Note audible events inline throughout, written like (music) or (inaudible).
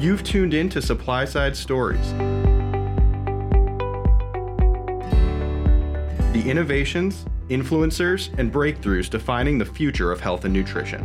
You've tuned in to Supply Side Stories. The innovations, influencers, and breakthroughs defining the future of health and nutrition.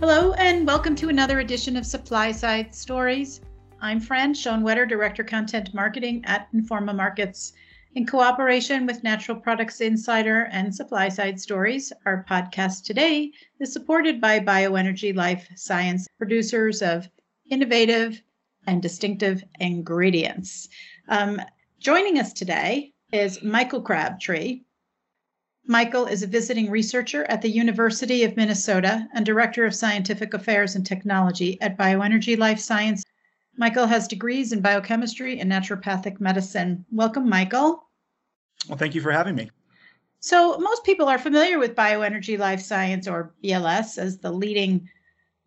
Hello, and welcome to another edition of Supply Side Stories. I'm Fran Schoenwetter, Wetter, Director Content Marketing at Informa Markets. In cooperation with Natural Products Insider and Supply Side Stories, our podcast today is supported by Bioenergy Life Science, producers of innovative and distinctive ingredients. Um, joining us today is Michael Crabtree. Michael is a visiting researcher at the University of Minnesota and Director of Scientific Affairs and Technology at Bioenergy Life Science Michael has degrees in biochemistry and naturopathic medicine. Welcome, Michael. Well, thank you for having me. So, most people are familiar with Bioenergy Life Science, or BLS, as the leading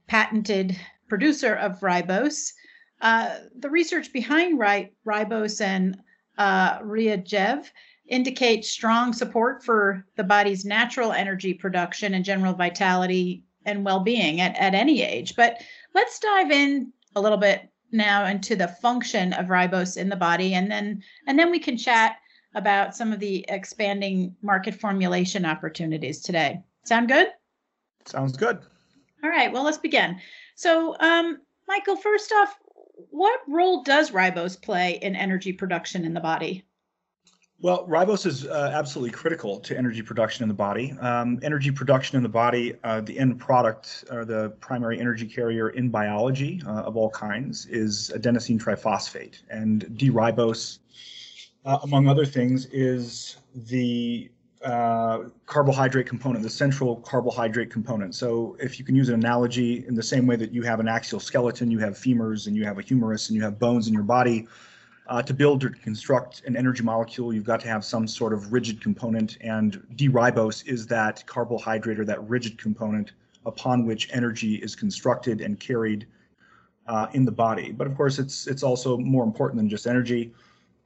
patented producer of ribose. Uh, the research behind ri- ribose and uh, RiaGev indicates strong support for the body's natural energy production and general vitality and well being at, at any age. But let's dive in a little bit now into the function of ribose in the body. And then and then we can chat about some of the expanding market formulation opportunities today. Sound good? Sounds good. All right well let's begin. So um, michael first off what role does ribose play in energy production in the body well, ribose is uh, absolutely critical to energy production in the body. Um, energy production in the body, uh, the end product or the primary energy carrier in biology uh, of all kinds is adenosine triphosphate. And D-ribose, uh, among other things, is the uh, carbohydrate component, the central carbohydrate component. So if you can use an analogy in the same way that you have an axial skeleton, you have femurs and you have a humerus and you have bones in your body, uh, to build or construct an energy molecule, you've got to have some sort of rigid component, and D-ribose is that carbohydrate or that rigid component upon which energy is constructed and carried uh, in the body. But of course, it's it's also more important than just energy.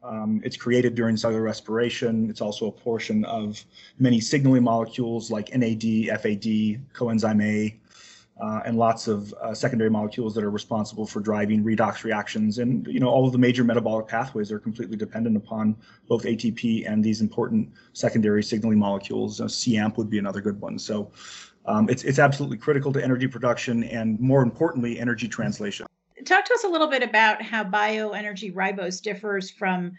Um, it's created during cellular respiration. It's also a portion of many signaling molecules like NAD, FAD, coenzyme A, uh, and lots of uh, secondary molecules that are responsible for driving redox reactions. And you know, all of the major metabolic pathways are completely dependent upon both ATP and these important secondary signaling molecules. Uh, CAMP would be another good one. So um, it's it's absolutely critical to energy production and more importantly, energy translation. Talk to us a little bit about how bioenergy ribose differs from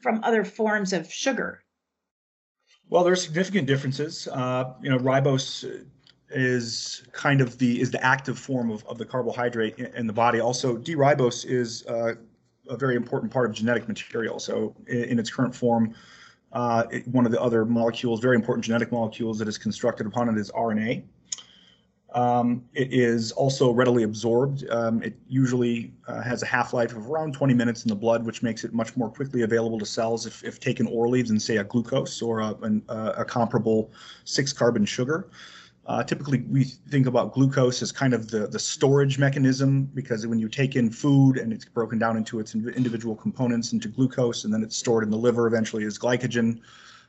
from other forms of sugar. Well, there are significant differences. Uh, you know, ribose is kind of the is the active form of, of the carbohydrate in, in the body. Also, D-ribose is uh, a very important part of genetic material. So in, in its current form, uh, it, one of the other molecules, very important genetic molecules that is constructed upon it is RNA. Um, it is also readily absorbed. Um, it usually uh, has a half-life of around 20 minutes in the blood, which makes it much more quickly available to cells if, if taken orally than, say, a glucose or a, an, a comparable six-carbon sugar. Uh, typically, we think about glucose as kind of the, the storage mechanism because when you take in food and it's broken down into its individual components into glucose and then it's stored in the liver eventually as glycogen.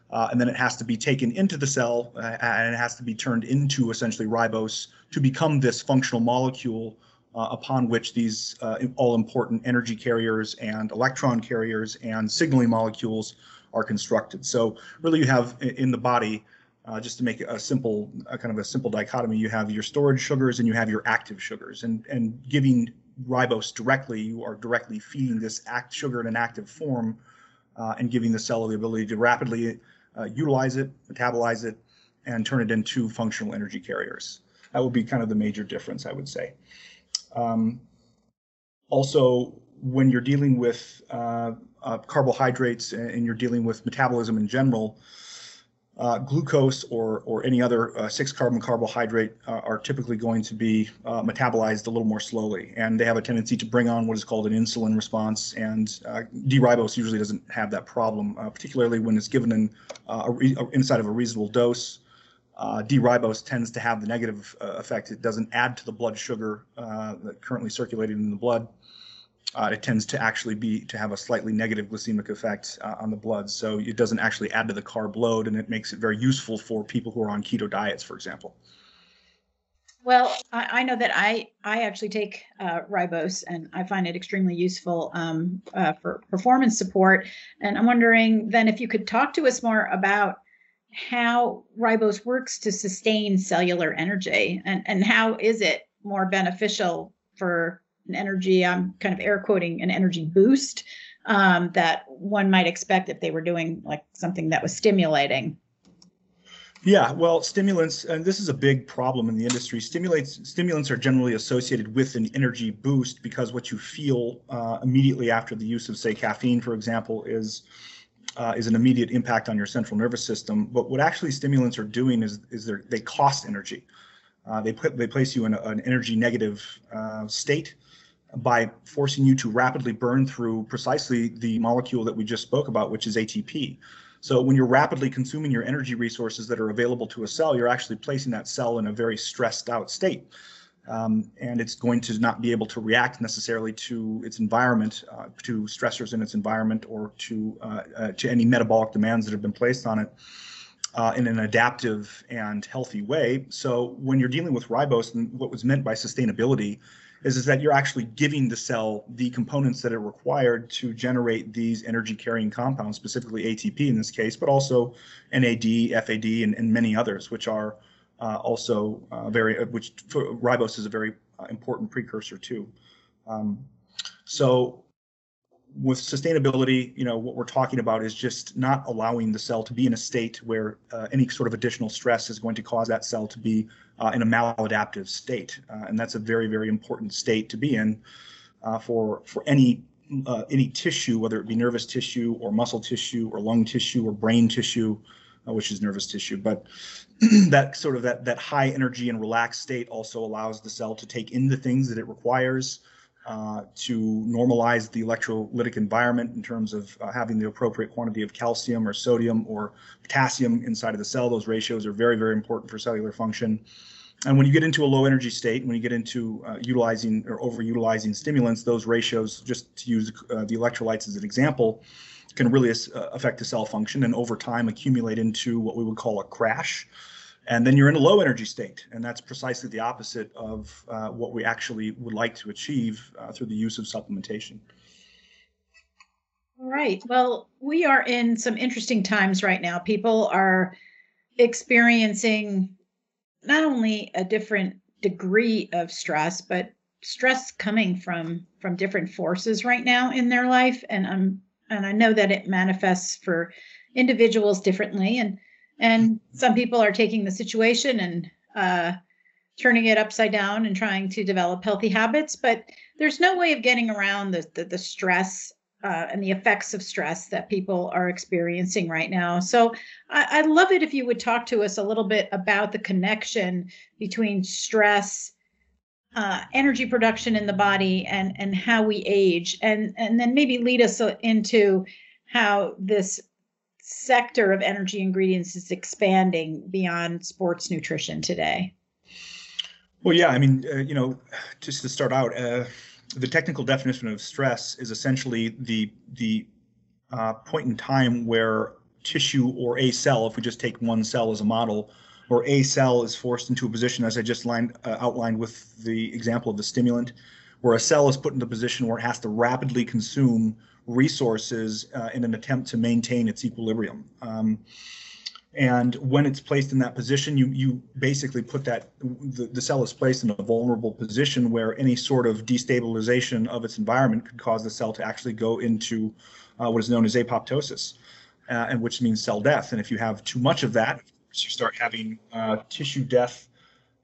Uh, and then it has to be taken into the cell uh, and it has to be turned into essentially ribose to become this functional molecule uh, upon which these uh, all important energy carriers and electron carriers and signaling molecules are constructed. So, really, you have in the body uh, just to make a simple, a kind of a simple dichotomy, you have your storage sugars and you have your active sugars. And, and giving ribose directly, you are directly feeding this act sugar in an active form uh, and giving the cell the ability to rapidly uh, utilize it, metabolize it, and turn it into functional energy carriers. That would be kind of the major difference, I would say. Um, also, when you're dealing with uh, uh, carbohydrates and you're dealing with metabolism in general, uh, glucose or, or any other uh, six carbon carbohydrate uh, are typically going to be uh, metabolized a little more slowly. And they have a tendency to bring on what is called an insulin response. And uh, D-ribose usually doesn't have that problem, uh, particularly when it's given in, re- inside of a reasonable dose. D-ribose tends to have the negative effect. It doesn't add to the blood sugar that currently circulating in the blood uh, it tends to actually be to have a slightly negative glycemic effect uh, on the blood. So it doesn't actually add to the carb load, and it makes it very useful for people who are on keto diets, for example. Well, I, I know that I I actually take uh, ribose and I find it extremely useful um, uh, for performance support. And I'm wondering then if you could talk to us more about how ribose works to sustain cellular energy and and how is it more beneficial for an energy i'm kind of air quoting an energy boost um, that one might expect if they were doing like something that was stimulating yeah, well, stimulants, and this is a big problem in the industry. Stimulates, stimulants are generally associated with an energy boost because what you feel uh, immediately after the use of, say, caffeine, for example, is uh, is an immediate impact on your central nervous system. But what actually stimulants are doing is is they cost energy. Uh, they put they place you in a, an energy negative uh, state by forcing you to rapidly burn through precisely the molecule that we just spoke about, which is ATP. So when you're rapidly consuming your energy resources that are available to a cell, you're actually placing that cell in a very stressed out state. Um, and it's going to not be able to react necessarily to its environment, uh, to stressors in its environment, or to uh, uh, to any metabolic demands that have been placed on it uh, in an adaptive and healthy way. So when you're dealing with ribose, and what was meant by sustainability is, is that you're actually giving the cell the components that are required to generate these energy carrying compounds, specifically ATP in this case, but also NAD, FAD, and, and many others, which are uh, also uh, very, uh, which ribose is a very uh, important precursor to. Um, so with sustainability, you know, what we're talking about is just not allowing the cell to be in a state where uh, any sort of additional stress is going to cause that cell to be uh, in a maladaptive state, uh, and that's a very, very important state to be in uh, for for any uh, any tissue, whether it be nervous tissue or muscle tissue or lung tissue or brain tissue, uh, which is nervous tissue. But (clears throat) that sort of that that high energy and relaxed state also allows the cell to take in the things that it requires uh, to normalize the electrolytic environment in terms of uh, having the appropriate quantity of calcium or sodium or potassium inside of the cell. Those ratios are very, very important for cellular function. And when you get into a low energy state, when you get into uh, utilizing or overutilizing stimulants, those ratios, just to use uh, the electrolytes as an example, can really uh, affect the cell function and over time accumulate into what we would call a crash and then you're in a low energy state. And that's precisely the opposite of uh, what we actually would like to achieve uh, through the use of supplementation. All right. Well we are in some interesting times right now. People are experiencing not only a different degree of stress but stress coming from from different forces right now in their life. And i'm and i know that it manifests for individuals differently. And and some people are taking the situation and uh, turning it upside down and trying to develop healthy habits. But there's no way of getting around the, the, the stress uh, and the effects of stress that people are experiencing right now. So I, would love it if you would talk to us a little bit about the connection between stress, uh, energy production in the body, and and how we age, and and then maybe lead us into how this sector of energy ingredients is expanding beyond sports nutrition today? Well, yeah, I mean, uh, you know, just to start out, uh, the technical definition of stress is essentially the the uh, point in time where tissue or a cell, if we just take one cell as a model, or a cell is forced into a position, as I just lined, uh, outlined with the example of the stimulant, where a cell is put into a position where it has to rapidly consume resources uh, in an attempt to maintain its equilibrium. Um, and when it's placed in that position, you you basically put that the, the cell is placed in a vulnerable position where any sort of destabilization of its environment could cause the cell to actually go into uh, what is known as apoptosis, uh, and which means cell death. And if you have too much of that, you start having uh, tissue death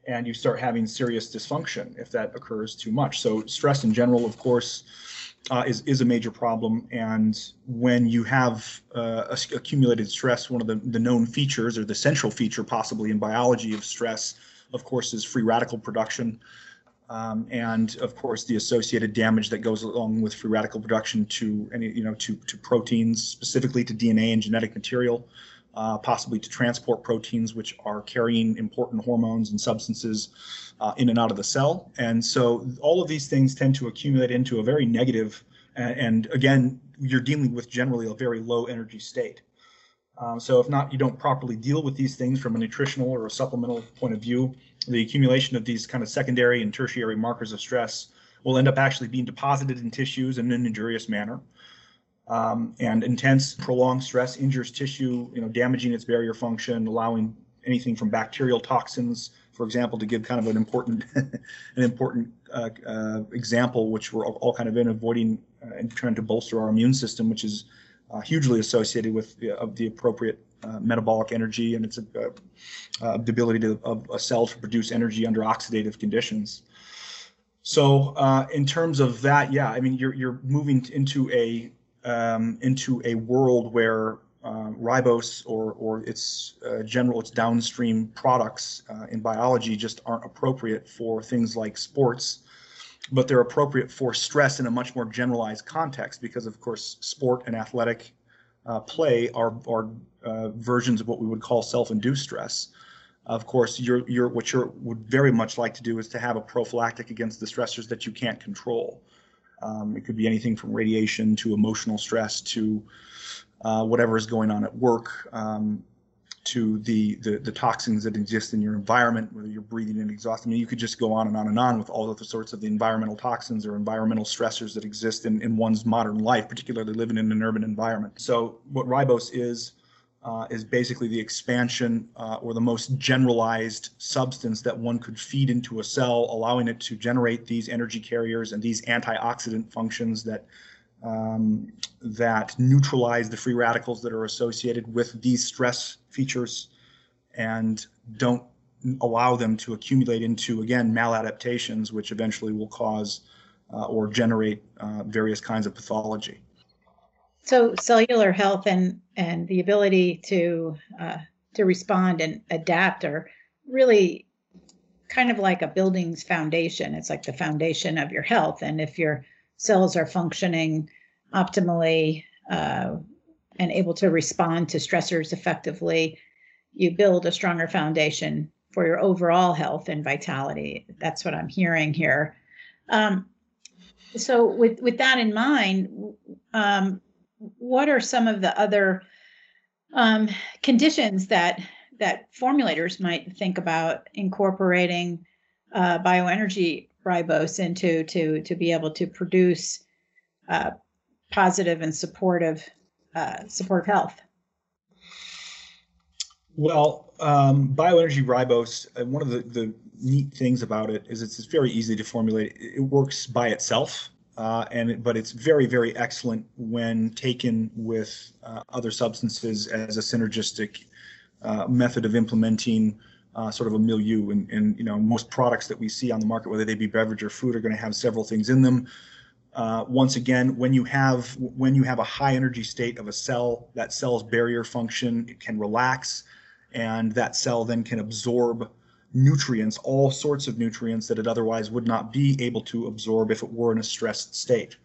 and you start having serious dysfunction if that occurs too much. So stress in general, of course, uh, is is a major problem. And when you have uh, accumulated stress, one of the, the known features or the central feature possibly in biology of stress, of course, is free radical production. Um, and of course, the associated damage that goes along with free radical production to any, you know, to, to proteins, specifically to DNA and genetic material, uh, possibly to transport proteins, which are carrying important hormones and substances uh, in and out of the cell. And so all of these things tend to accumulate into a very negative, and, and again, you're dealing with generally a very low energy state. Um, so if not, you don't properly deal with these things from a nutritional or a supplemental point of view, the accumulation of these kind of secondary and tertiary markers of stress will end up actually being deposited in tissues in an injurious manner. Um, and intense, prolonged stress injures tissue, you know, damaging its barrier function, allowing anything from bacterial toxins, for example, to give kind of an important, (laughs) an important uh, uh, example, which we're all kind of in avoiding uh, and trying to bolster our immune system, which is uh, hugely associated with the, the appropriate uh, metabolic energy and its uh, the ability to, of a cell to produce energy under oxidative conditions. So in terms of that, yeah, I mean, you're you're moving into a um, into a world where uh, ribose or or its uh, general its downstream products uh, in biology just aren't appropriate for things like sports but they're appropriate for stress in a much more generalized context because of course sport and athletic uh, play are are uh, versions of what we would call self-induced stress. Of course you're you're what you would very much like to do is to have a prophylactic against the stressors that you can't control um, it could be anything from radiation to emotional stress to uh, whatever is going on at work um, to the, the, the toxins that exist in your environment, whether you're breathing in exhaust. I mean, you could just go on and on and on with all of the sorts of the environmental toxins or environmental stressors that exist in, in one's modern life, particularly living in an urban environment. So, what ribose is uh, is basically the expansion uh, or the most generalized substance that one could feed into a cell, allowing it to generate these energy carriers and these antioxidant functions that um, that neutralize the free radicals that are associated with these stress features and don't allow them to accumulate into, again, maladaptations, which eventually will cause uh, or generate uh, various kinds of pathology. So, cellular health and, and the ability to, uh, to respond and adapt are really kind of like a building's foundation. It's like the foundation of your health. And if your cells are functioning optimally uh, and able to respond to stressors effectively, you build a stronger foundation for your overall health and vitality. That's what I'm hearing here. Um, so, with with that in mind, um, what are some of the other um, conditions that that formulators might think about incorporating uh, bioenergy ribose into to to be able to produce uh, positive and supportive uh, health? Well, um, bioenergy ribose, uh, one of the, the neat things about it is it's, it's very easy to formulate. It works by itself, uh, and but it's very, very excellent when taken with uh, other substances as a synergistic uh, method of implementing uh, sort of a milieu. And, and, you know, most products that we see on the market, whether they be beverage or food, are going to have several things in them. Uh, once again, when you have when you have a high energy state of a cell, that cell's barrier function can relax, and that cell then can absorb nutrients, all sorts of nutrients that it otherwise would not be able to absorb if it were in a stressed state.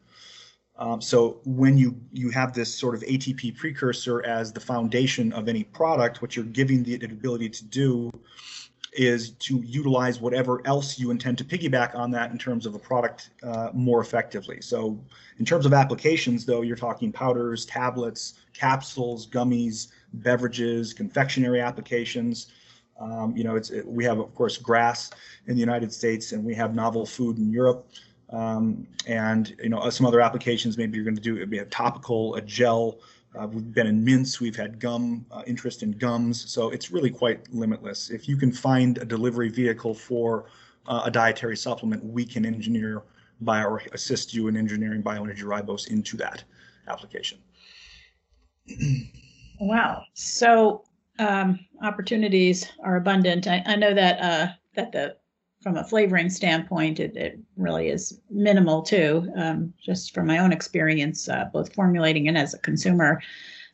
Um, so when you you have this sort of ATP precursor as the foundation of any product, what you're giving the ability to do is to utilize whatever else you intend to piggyback on that in terms of a product uh, more effectively. So, in terms of applications, though, you're talking powders, tablets, capsules, gummies, beverages, confectionery applications. Um, you know, it's it, we have of course GRAS in the United States, and we have novel food in Europe. Um, and you know some other applications maybe you're going to do it be a topical a gel uh, we've been in mints, we've had gum, uh, interest in gums, so it's really quite limitless. If you can find a delivery vehicle for uh, a dietary supplement, we can engineer bio or assist you in engineering bioenergy ribose into that application. wow. So um, opportunities are abundant. I, I know that uh, that the from a flavoring standpoint, it, it really is minimal too, um, just from my own experience, uh, both formulating and as a consumer.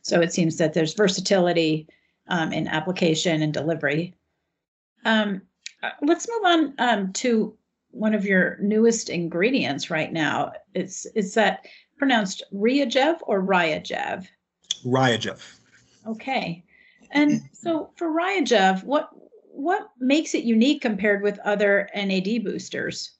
So it seems that there's versatility um, in application and delivery. Um, uh, let's move on um, to one of your newest ingredients right now. It's is that pronounced Riajev or Ryajev? Ryajev. Okay. And so for RiaGev, what what makes it unique compared with other NAD boosters?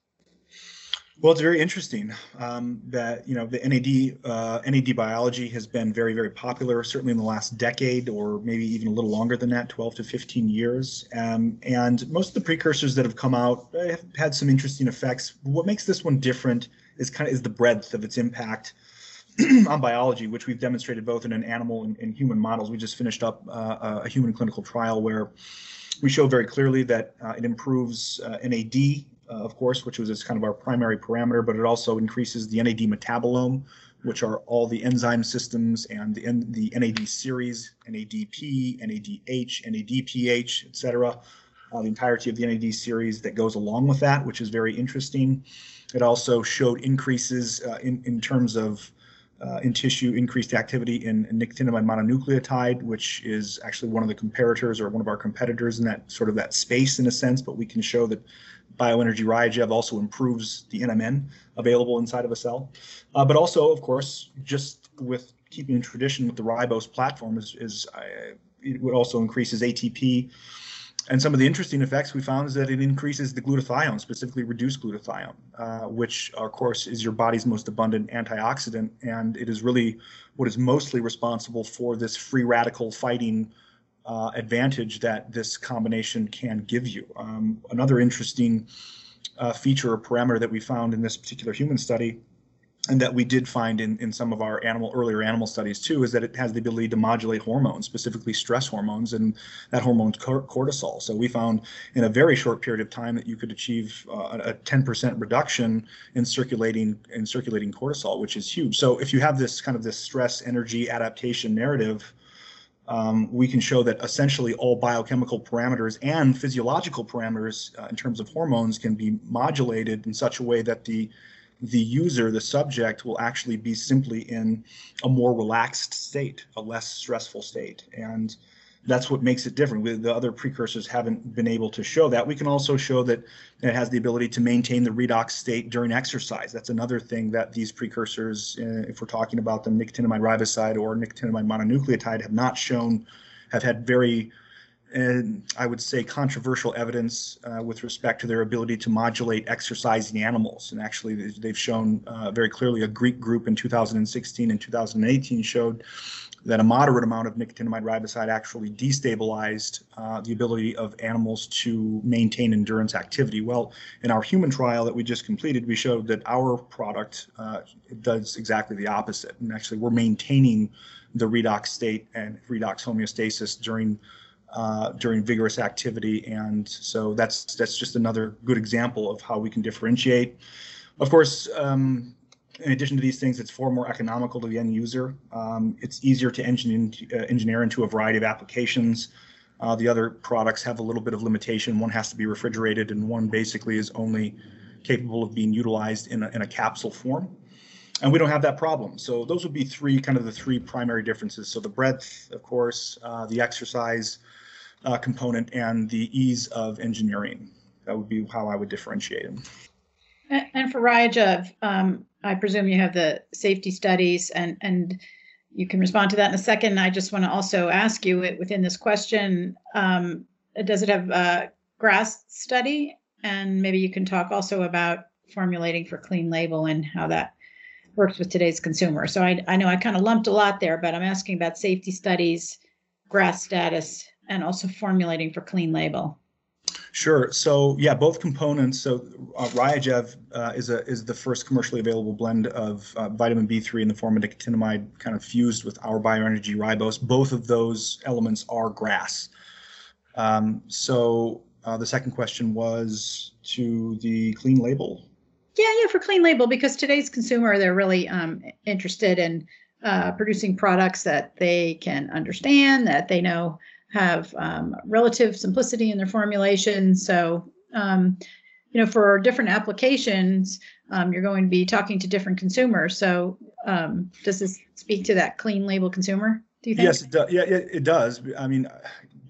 Well, it's very interesting um, that you know the NAD uh, NAD biology has been very very popular, certainly in the last decade or maybe even a little longer than that, 12 to 15 years. Um, and most of the precursors that have come out have had some interesting effects. What makes this one different is kind of is the breadth of its impact (clears throat) on biology, which we've demonstrated both in an animal and, and human models. We just finished up uh, a human clinical trial where we show very clearly that uh, it improves uh, NAD uh, of course, which was kind of our primary parameter, but it also increases the NAD metabolome, which are all the enzyme systems and the, the NAD series, NADP, NADH, NADPH, et cetera. Uh, the entirety of the NAD series that goes along with that, which is very interesting. It also showed increases uh, in, in terms of uh, in tissue, increased activity in, in nicotinamide mononucleotide, which is actually one of the comparators or one of our competitors in that sort of that space in a sense, but we can show that bioenergy RiaGev also improves the NMN available inside of a cell. Uh, but also, of course, just with keeping in tradition with the ribose platform is, is uh, it would also increases ATP. And some of the interesting effects we found is that it increases the glutathione, specifically reduced glutathione, uh, which of course is your body's most abundant antioxidant. And it is really what is mostly responsible for this free radical fighting uh, advantage that this combination can give you. Um, another interesting uh, feature or parameter that we found in this particular human study and that we did find in, in some of our animal earlier animal studies too is that it has the ability to modulate hormones specifically stress hormones and that hormone cortisol. So we found in a very short period of time that you could achieve uh, a 10% reduction in circulating in circulating cortisol which is huge. So if you have this kind of this stress energy adaptation narrative um, we can show that essentially all biochemical parameters and physiological parameters uh, in terms of hormones can be modulated in such a way that the the user, the subject, will actually be simply in a more relaxed state, a less stressful state. And that's what makes it different. The other precursors haven't been able to show that. We can also show that it has the ability to maintain the redox state during exercise. That's another thing that these precursors, uh, if we're talking about them, nicotinamide riboside or nicotinamide mononucleotide, have not shown, have had very, uh, I would say, controversial evidence uh, with respect to their ability to modulate exercising animals. And actually, they've shown uh, very clearly a Greek group in 2016 and 2018 showed that a moderate amount of nicotinamide riboside actually destabilized uh, the ability of animals to maintain endurance activity. Well, in our human trial that we just completed, we showed that our product uh, does exactly the opposite. And actually, we're maintaining the redox state and redox homeostasis during uh, during vigorous activity. And so that's that's just another good example of how we can differentiate. Of course, um, in addition to these things, it's far more economical to the end user. Um, it's easier to uh, engineer into a variety of applications. Uh, the other products have a little bit of limitation. One has to be refrigerated, and one basically is only capable of being utilized in a, in a capsule form. And we don't have that problem. So those would be three kind of the three primary differences. So the breadth, of course, uh, the exercise uh, component, and the ease of engineering. That would be how I would differentiate them. And for RiaGev, um, I presume you have the safety studies and, and you can respond to that in a second. I just want to also ask you within this question, um, does it have a GRAS study? And maybe you can talk also about formulating for clean label and how that works with today's consumer. So I, I know I kind of lumped a lot there, but I'm asking about safety studies, GRAS status, and also formulating for clean label. Sure. So yeah, both components. So uh, uh, is a is the first commercially available blend of uh, vitamin B3 in the form of nicotinamide, kind of fused with our bioenergy ribose. Both of those elements are GRAS. Um, so uh, the second question was to the clean label. Yeah, yeah, for clean label because today's consumer they're really um, interested in uh, producing products that they can understand, that they know have um, relative simplicity in their formulation. So, um, you know, for different applications, um, you're going to be talking to different consumers. So, um, does this speak to that clean label consumer? Do you think? Yes, it does. Yeah, it, it does. I mean,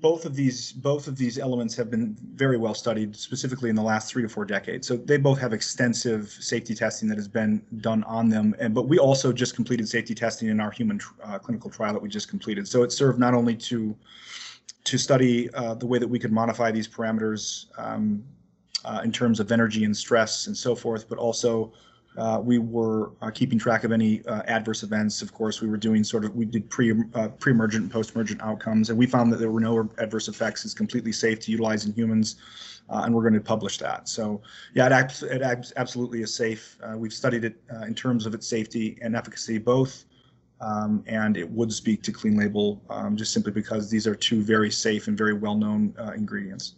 both of these both of these elements have been very well studied, specifically in the last three to four decades. So they both have extensive safety testing that has been done on them. And but we also just completed safety testing in our human uh, clinical trial that we just completed. So it served not only to to study uh, the way that we could modify these parameters um, uh, in terms of energy and stress and so forth, but also uh, we were uh, keeping track of any uh, adverse events. Of course, we were doing sort of we did pre uh, pre-emergent and post-emergent outcomes, and we found that there were no adverse effects. It's completely safe to utilize in humans, and we're going to publish that. So, yeah, it, abs- it abs- absolutely is safe. We've studied it in terms of its safety and efficacy, both. Um, and it would speak to clean label um, just simply because these are two very safe and very well-known ingredients.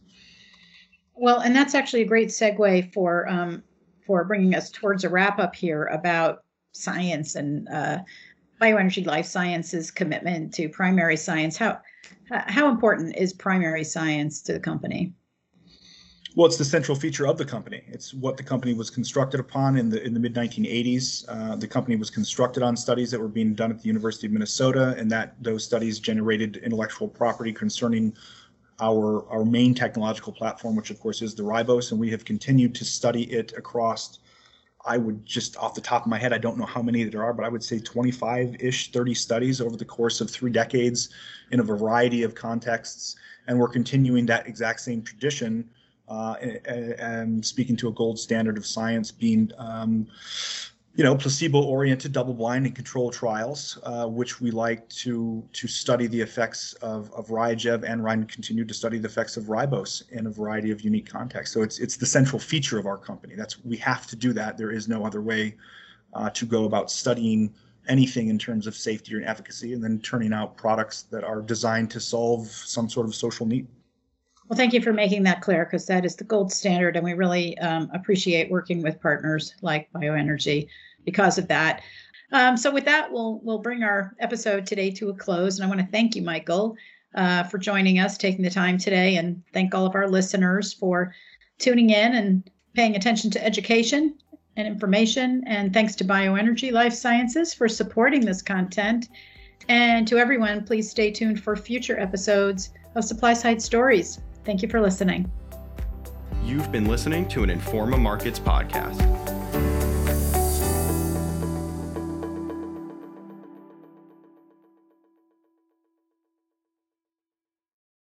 Well, and that's actually a great segue for um, for bringing us towards a wrap up here about science and uh, bioenergy life sciences commitment to primary science. How how important is primary science to the company? Well, it's the central feature of the company. It's what the company was constructed upon in the in the mid 1980s. Uh, the company was constructed on studies that were being done at the University of Minnesota, and that those studies generated intellectual property concerning our, our main technological platform, which of course is the ribose, and we have continued to study it across, I would just off the top of my head, I don't know how many there are, but I would say 25-ish, 30 studies over the course of three decades in a variety of contexts. And we're continuing that exact same tradition uh, and, and, speaking to a gold standard of science being um, you know, placebo-oriented, double-blind, and control trials, uh, which we like to to study the effects of of and Ryan continue to study the effects of ribose in a variety of unique contexts. So it's it's the central feature of our company. That's we have to do that. There is no other way uh, to go about studying anything in terms of safety and efficacy, and then turning out products that are designed to solve some sort of social need. Well, thank you for making that clear because that is the gold standard, and we really um, appreciate working with partners like Bioenergy because of that. Um, so, with that, we'll we'll bring our episode today to a close, and I want to thank you, Michael, uh, for joining us, taking the time today, and thank all of our listeners for tuning in and paying attention to education and information. And thanks to Bioenergy Life Sciences for supporting this content. And to everyone, please stay tuned for future episodes of Supply Side Stories. Thank you for listening. You've been listening to an Informa Markets podcast.